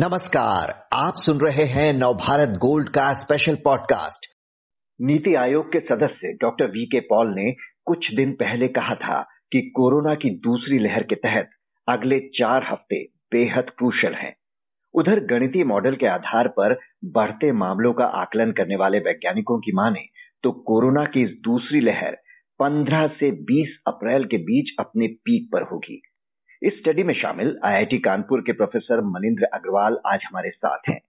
नमस्कार, आप सुन रहे हैं नवभारत गोल्ड का स्पेशल पॉडकास्ट नीति आयोग के सदस्य डॉक्टर वी के पॉल ने कुछ दिन पहले कहा था कि कोरोना की दूसरी लहर के तहत अगले चार हफ़्ते बेहद क्रूशल हैं। उधर गणितीय मॉडल के आधार पर बढ़ते मामलों का आकलन करने वाले वैज्ञानिकों की माने तो कोरोना की इस दूसरी लहर 15 से 20 अप्रैल के बीच अपने पीक पर होगी। इस स्टडी में शामिल आईआईटी कानपुर के प्रोफेसर मनिंद्र अग्रवाल आज हमारे साथ हैं।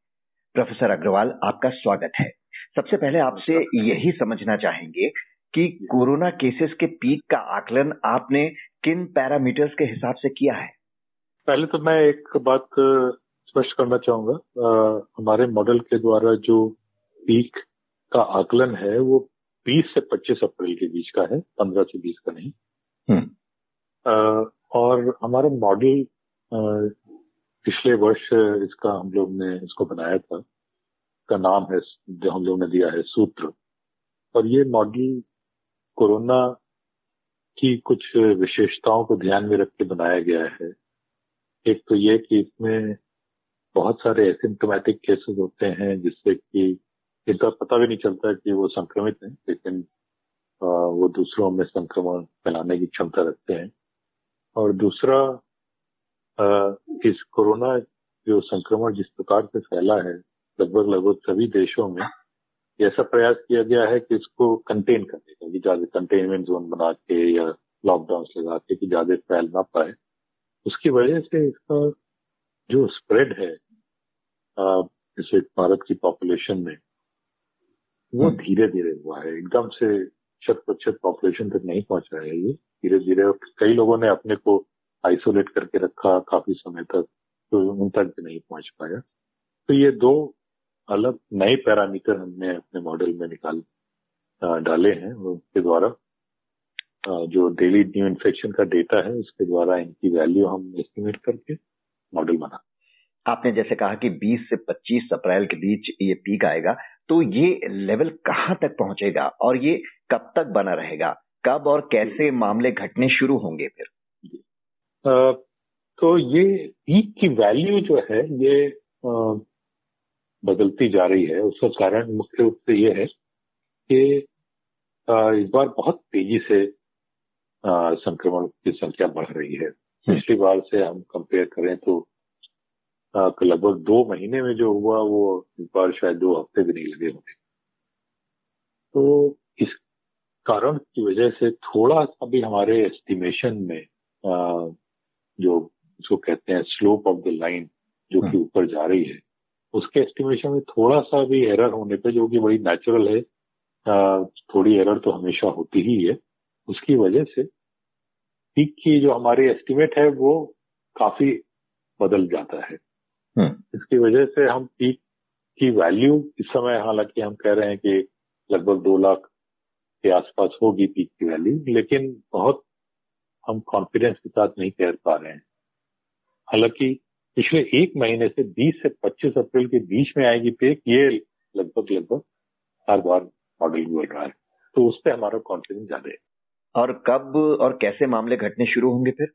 प्रोफेसर अग्रवाल आपका स्वागत है। सबसे पहले आपसे यही समझना चाहेंगे कि कोरोना केसेस के पीक का आकलन आपने किन पैरामीटर्स के हिसाब से किया है? पहले तो मैं एक बात स्पष्ट करना चाहूँगा। हमारे मॉडल के द्वारा जो पीक का आकलन है वो 20 से 25 अप्रैल के बीच का है 15 से 20 का नहीं। हम्म। और हमारा मॉडल पिछले वर्ष इसका हम लोग ने इसको बनाया था का नाम है, जो हम लोग ने दिया है, सूत्र। और ये मॉडल कोरोना की कुछ विशेषताओं को ध्यान में रख के बनाया गया है। एक तो ये कि इसमें बहुत सारे एसिम्टोमेटिक केसेस होते हैं, जिससे कि इनका पता भी नहीं चलता कि वो संक्रमित हैं, लेकिन वो दूसरों में संक्रमण फैलाने की क्षमता रखते हैं। और दूसरा इस कोरोना जो संक्रमण जिस प्रकार से फैला है लगभग लगभग सभी देशों में ऐसा प्रयास किया गया है कि इसको कंटेन करने का कि ज़्यादा कंटेनमेंट जोन बना के या लॉकडाउन लगा के कि ज़्यादा फैल ना पाए। उसकी वजह से इसका जो स्प्रेड है जैसे भारत की पॉपुलेशन में वो हम्म। धीरे धीरे हुआ है। एकदम से शत प्रतिशत पॉपुलेशन तक नहीं पहुँच रहा है ये। धीरे धीरे कई लोगों ने अपने को आइसोलेट करके रखा काफ़ी समय तक तो उन तक भी नहीं पहुँच पाया। तो ये दो अलग नए पैरामीटर हमने अपने मॉडल में निकाल डाले हैं उसके द्वारा। जो डेली न्यू इन्फेक्शन का डेटा है, उसके द्वारा इनकी वैल्यू हम एस्टिमेट करके मॉडल बना। आपने जैसे कहा कि 20 से 25 अप्रैल के बीच ये पीक आएगा तो ये लेवल कहाँ तक पहुंचेगा और ये कब तक बना रहेगा? कब और कैसे मामले घटने शुरू होंगे फिर? आ, तो ये पीक की वैल्यू जो है ये आ, बदलती जा रही है। उसका कारण मुख्य रूप से ये है कि इस बार बहुत तेज़ी से संक्रमण की संख्या बढ़ रही है। हम्म। पिछली बार से हम कंपेयर करें तो लगभग दो महीने में जो हुआ वो इस बार शायद दो हफ़्ते भी नहीं लगे होंगे। तो इस कारण की वजह से थोड़ा सा भी हमारे एस्टिमेशन में जो जो कहते हैं स्लोप ऑफ़ द लाइन जो कि हम्म। ऊपर जा रही है उसके एस्टिमेशन में थोड़ा सा भी एरर होने पे जो कि बड़ी नेचुरल है थोड़ी एरर तो हमेशा होती ही है उसकी वजह से पीक की जो हमारी एस्टिमेट है वो काफ़ी बदल जाता है हम्म। इसकी वजह से हम पीक की वैल्यू इस समय हालाँकि हम कह रहे हैं कि लगभग दो लाख के आसपास होगी पीक की वैल्यू लेकिन बहुत हम कॉन्फिडेंस के साथ नहीं कह पा रहे हैं। हालाँकि पिछले एक महीने से 20 से 25 अप्रैल के बीच में आएगी पीक ये लगभग लगभग हर बार मॉडल बोल रहा है। तो उस पर हमारा कॉन्फिडेंस ज़्यादा है। और कब और कैसे मामले घटने शुरू होंगे फिर?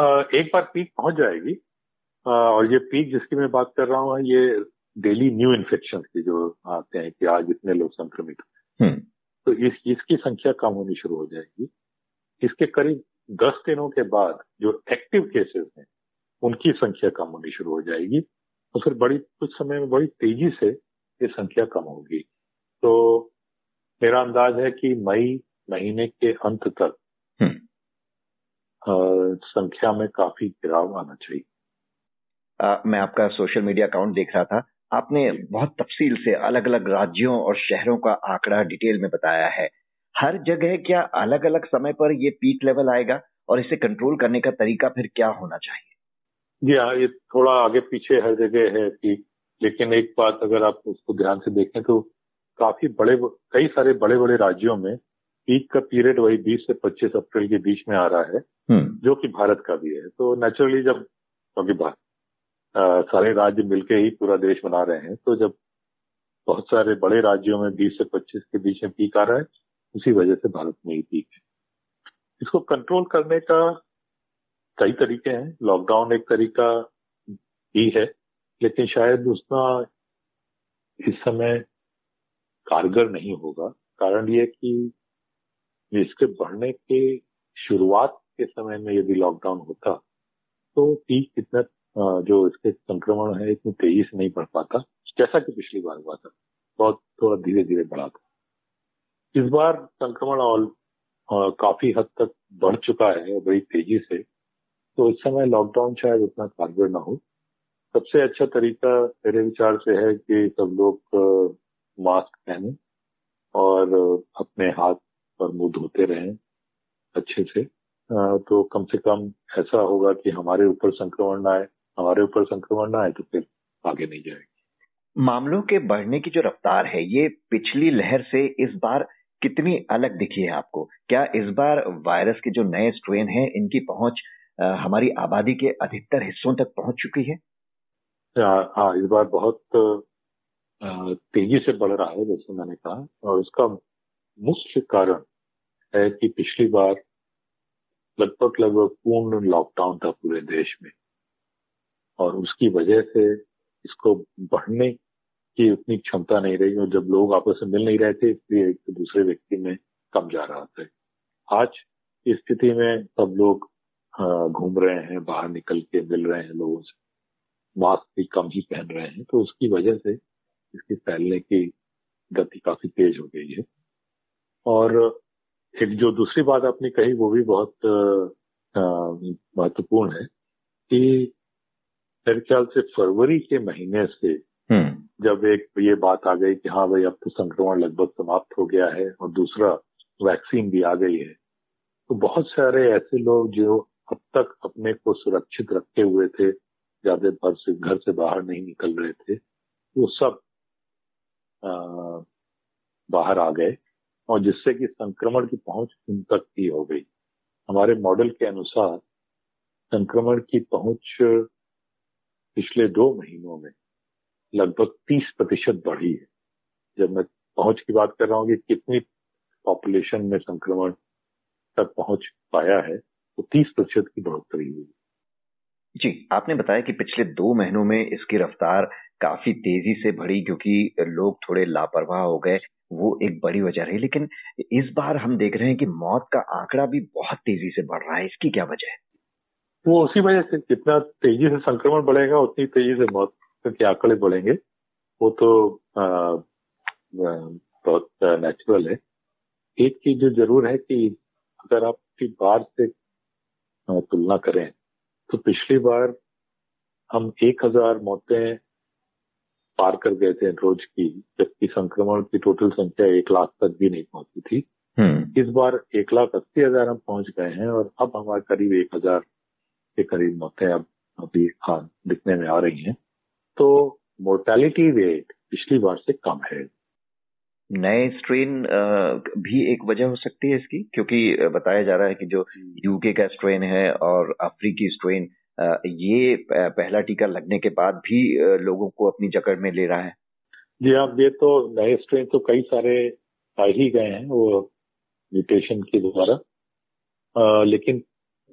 आ, एक बार पीक पहुँच जाएगी। आ, और ये पीक जिसकी मैं बात कर रहा हूँ ये डेली न्यू इन्फेक्शन की जो आते हैं कि आज इतने लोग संक्रमित हम्म। तो इस इसकी संख्या कम होनी शुरू हो जाएगी। इसके करीब दस दिनों के बाद जो एक्टिव केसेस हैं उनकी संख्या कम होनी शुरू हो जाएगी। और फिर बड़ी कुछ समय में बड़ी तेज़ी से ये संख्या कम होगी। तो मेरा अंदाज है कि मई महीने के अंत तक आ, हम्म। संख्या में काफ़ी गिराव आना चाहिए। आ, मैं आपका सोशल मीडिया अकाउंट देख रहा था। आपने बहुत तफसील से अलग अलग राज्यों और शहरों का आंकड़ा डिटेल में बताया है। हर जगह क्या अलग अलग समय पर ये पीक लेवल आएगा और इसे कंट्रोल करने का तरीका फिर क्या होना चाहिए? जी हाँ ये थोड़ा आगे पीछे हर जगह है पीक लेकिन एक बात अगर आप उसको ध्यान से देखें तो काफ़ी बड़े कई सारे बड़े बड़े राज्यों में पीक का पीरियड वही 20 से 25 अप्रैल के बीच में आ रहा है हम्म। जो कि भारत का भी है। तो नेचुरली जब क्योंकि सारे राज्य मिलके ही पूरा देश बना रहे हैं। तो जब बहुत सारे बड़े राज्यों में 20 से 25 के बीच में पीक आ रहा है, उसी वजह से भारत में ही पीक है। इसको कंट्रोल करने का कई तरीके हैं। लॉकडाउन एक तरीका ही है, लेकिन शायद उसका इस समय कारगर नहीं होगा। कारण ये कि इसके बढ़ने के शुरुआत के समय में यदि लॉकडाउन होता तो पीक इतना जो इसके संक्रमण है, इतनी तेज़ी से नहीं बढ़ पाता, जैसा कि पिछली बार हुआ था, बहुत थोड़ा धीरे धीरे बढ़ा था। इस बार संक्रमण और काफ़ी हद तक बढ़ चुका है, बड़ी तेज़ी से। तो इस समय लॉकडाउन शायद उतना कारगर ना हो। सबसे अच्छा तरीका मेरे विचार से है कि सब लोग मास्क पहने और अपने हाथ और मुँह धोते रहें अच्छे से। तो कम से कम ऐसा होगा कि हमारे ऊपर संक्रमण ना आए। हमारे ऊपर संक्रमण ना आए तो फिर आगे नहीं जाएगी। मामलों के बढ़ने की जो रफ्तार है ये पिछली लहर से इस बार कितनी अलग दिखी है आपको? क्या इस बार वायरस के जो नए स्ट्रेन हैं इनकी पहुँच हमारी आबादी के अधिकतर हिस्सों तक पहुँच चुकी है? हाँ इस बार बहुत तेज़ी से बढ़ रहा है जैसे मैंने कहा और इसका मुख्य कारण है कि पिछली बार लगभग लगभग पूर्ण लॉकडाउन था पूरे देश में। और उसकी वजह से इसको बढ़ने की उतनी क्षमता नहीं रही और जब लोग आपस में मिल नहीं रहे थे, इसलिए एक तो दूसरे व्यक्ति में कम जा रहा था। आज स्थिति में सब लोग घूम रहे हैं, बाहर निकल के मिल रहे हैं लोगों से। मास्क भी कम ही पहन रहे हैं तो उसकी वजह से इसकी फैलने की गति काफ़ी तेज हो गई है। और एक जो दूसरी बात आपने कही, वो भी बहुत महत्वपूर्ण है कि मेरे ख्याल से फरवरी के महीने से हम्म। जब एक ये बात आ गई कि हाँ भाई अब तो संक्रमण लगभग समाप्त हो गया है और दूसरा वैक्सीन भी आ गई है तो बहुत सारे ऐसे लोग जो अब तक अपने को सुरक्षित रखे हुए थे ज़्यादा भर से घर से बाहर नहीं निकल रहे थे वो सब आ, बाहर आ गए और जिससे कि संक्रमण की पहुँच उन तक ही हो गई हमारे मॉडल के अनुसार संक्रमण की पहुँच पिछले दो महीनों में लगभग 30 प्रतिशत बढ़ी है। जब मैं पहुँच की बात कर रहा हूँ कि कितनी पॉपुलेशन में संक्रमण तक पहुँच पाया है तो 30 प्रतिशत की बढ़ोतरी हुई। जी, आपने बताया कि पिछले दो महीनों में इसकी रफ्तार काफ़ी तेज़ी से बढ़ी क्योंकि लोग थोड़े लापरवाह हो गए, वो एक बड़ी वजह रही। लेकिन इस बार हम देख रहे हैं कि मौत का आंकड़ा भी बहुत तेज़ी से बढ़ रहा है। इसकी क्या वजह है? वो उसी वजह से जितना तेज़ी से संक्रमण बढ़ेगा उतनी तेज़ी से मौत के आंकड़े बढ़ेंगे। वो तो आ, बहुत नेचुरल है। एक चीज़ जो ज़रूर है कि अगर आप बार से तुलना करें तो पिछली बार हम एक हज़ार मौतें पार कर गए थे रोज की जबकि संक्रमण की टोटल संख्या एक लाख तक भी नहीं पहुँची थी। हम्म। इस बार एक लाख अस्सी हज़ार हम पहुँच गए हैं और अब हमारे करीब एक हज़ार के करीब मौतें अब अभी हाँ दिखने में आ रही हैं। तो मोर्टेलिटी रेट पिछली बार से कम है। नए स्ट्रेन भी एक वजह हो सकती है इसकी? क्योंकि बताया जा रहा है कि जो यूके का स्ट्रेन है और अफ्रीकी स्ट्रेन ये पहला टीका लगने के बाद भी लोगों को अपनी जकड़ में ले रहा है। जी हाँ ये तो नए स्ट्रेन तो कई सारे आ ही गए हैं वो म्यूटेशन के द्वारा। लेकिन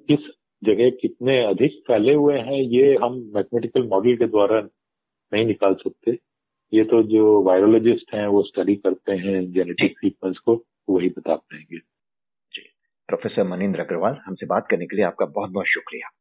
किस जगह कितने अधिक फैले हुए हैं ये हम मैथमेटिकल मॉडल के द्वारा नहीं निकाल सकते। ये तो जो वायरोलॉजिस्ट हैं वो स्टडी करते हैं जेनेटिक सीक्वेंस को वही बता पाएँगे। जी। प्रोफेसर मनिंद्र अग्रवाल हमसे बात करने के लिए आपका बहुत बहुत शुक्रिया।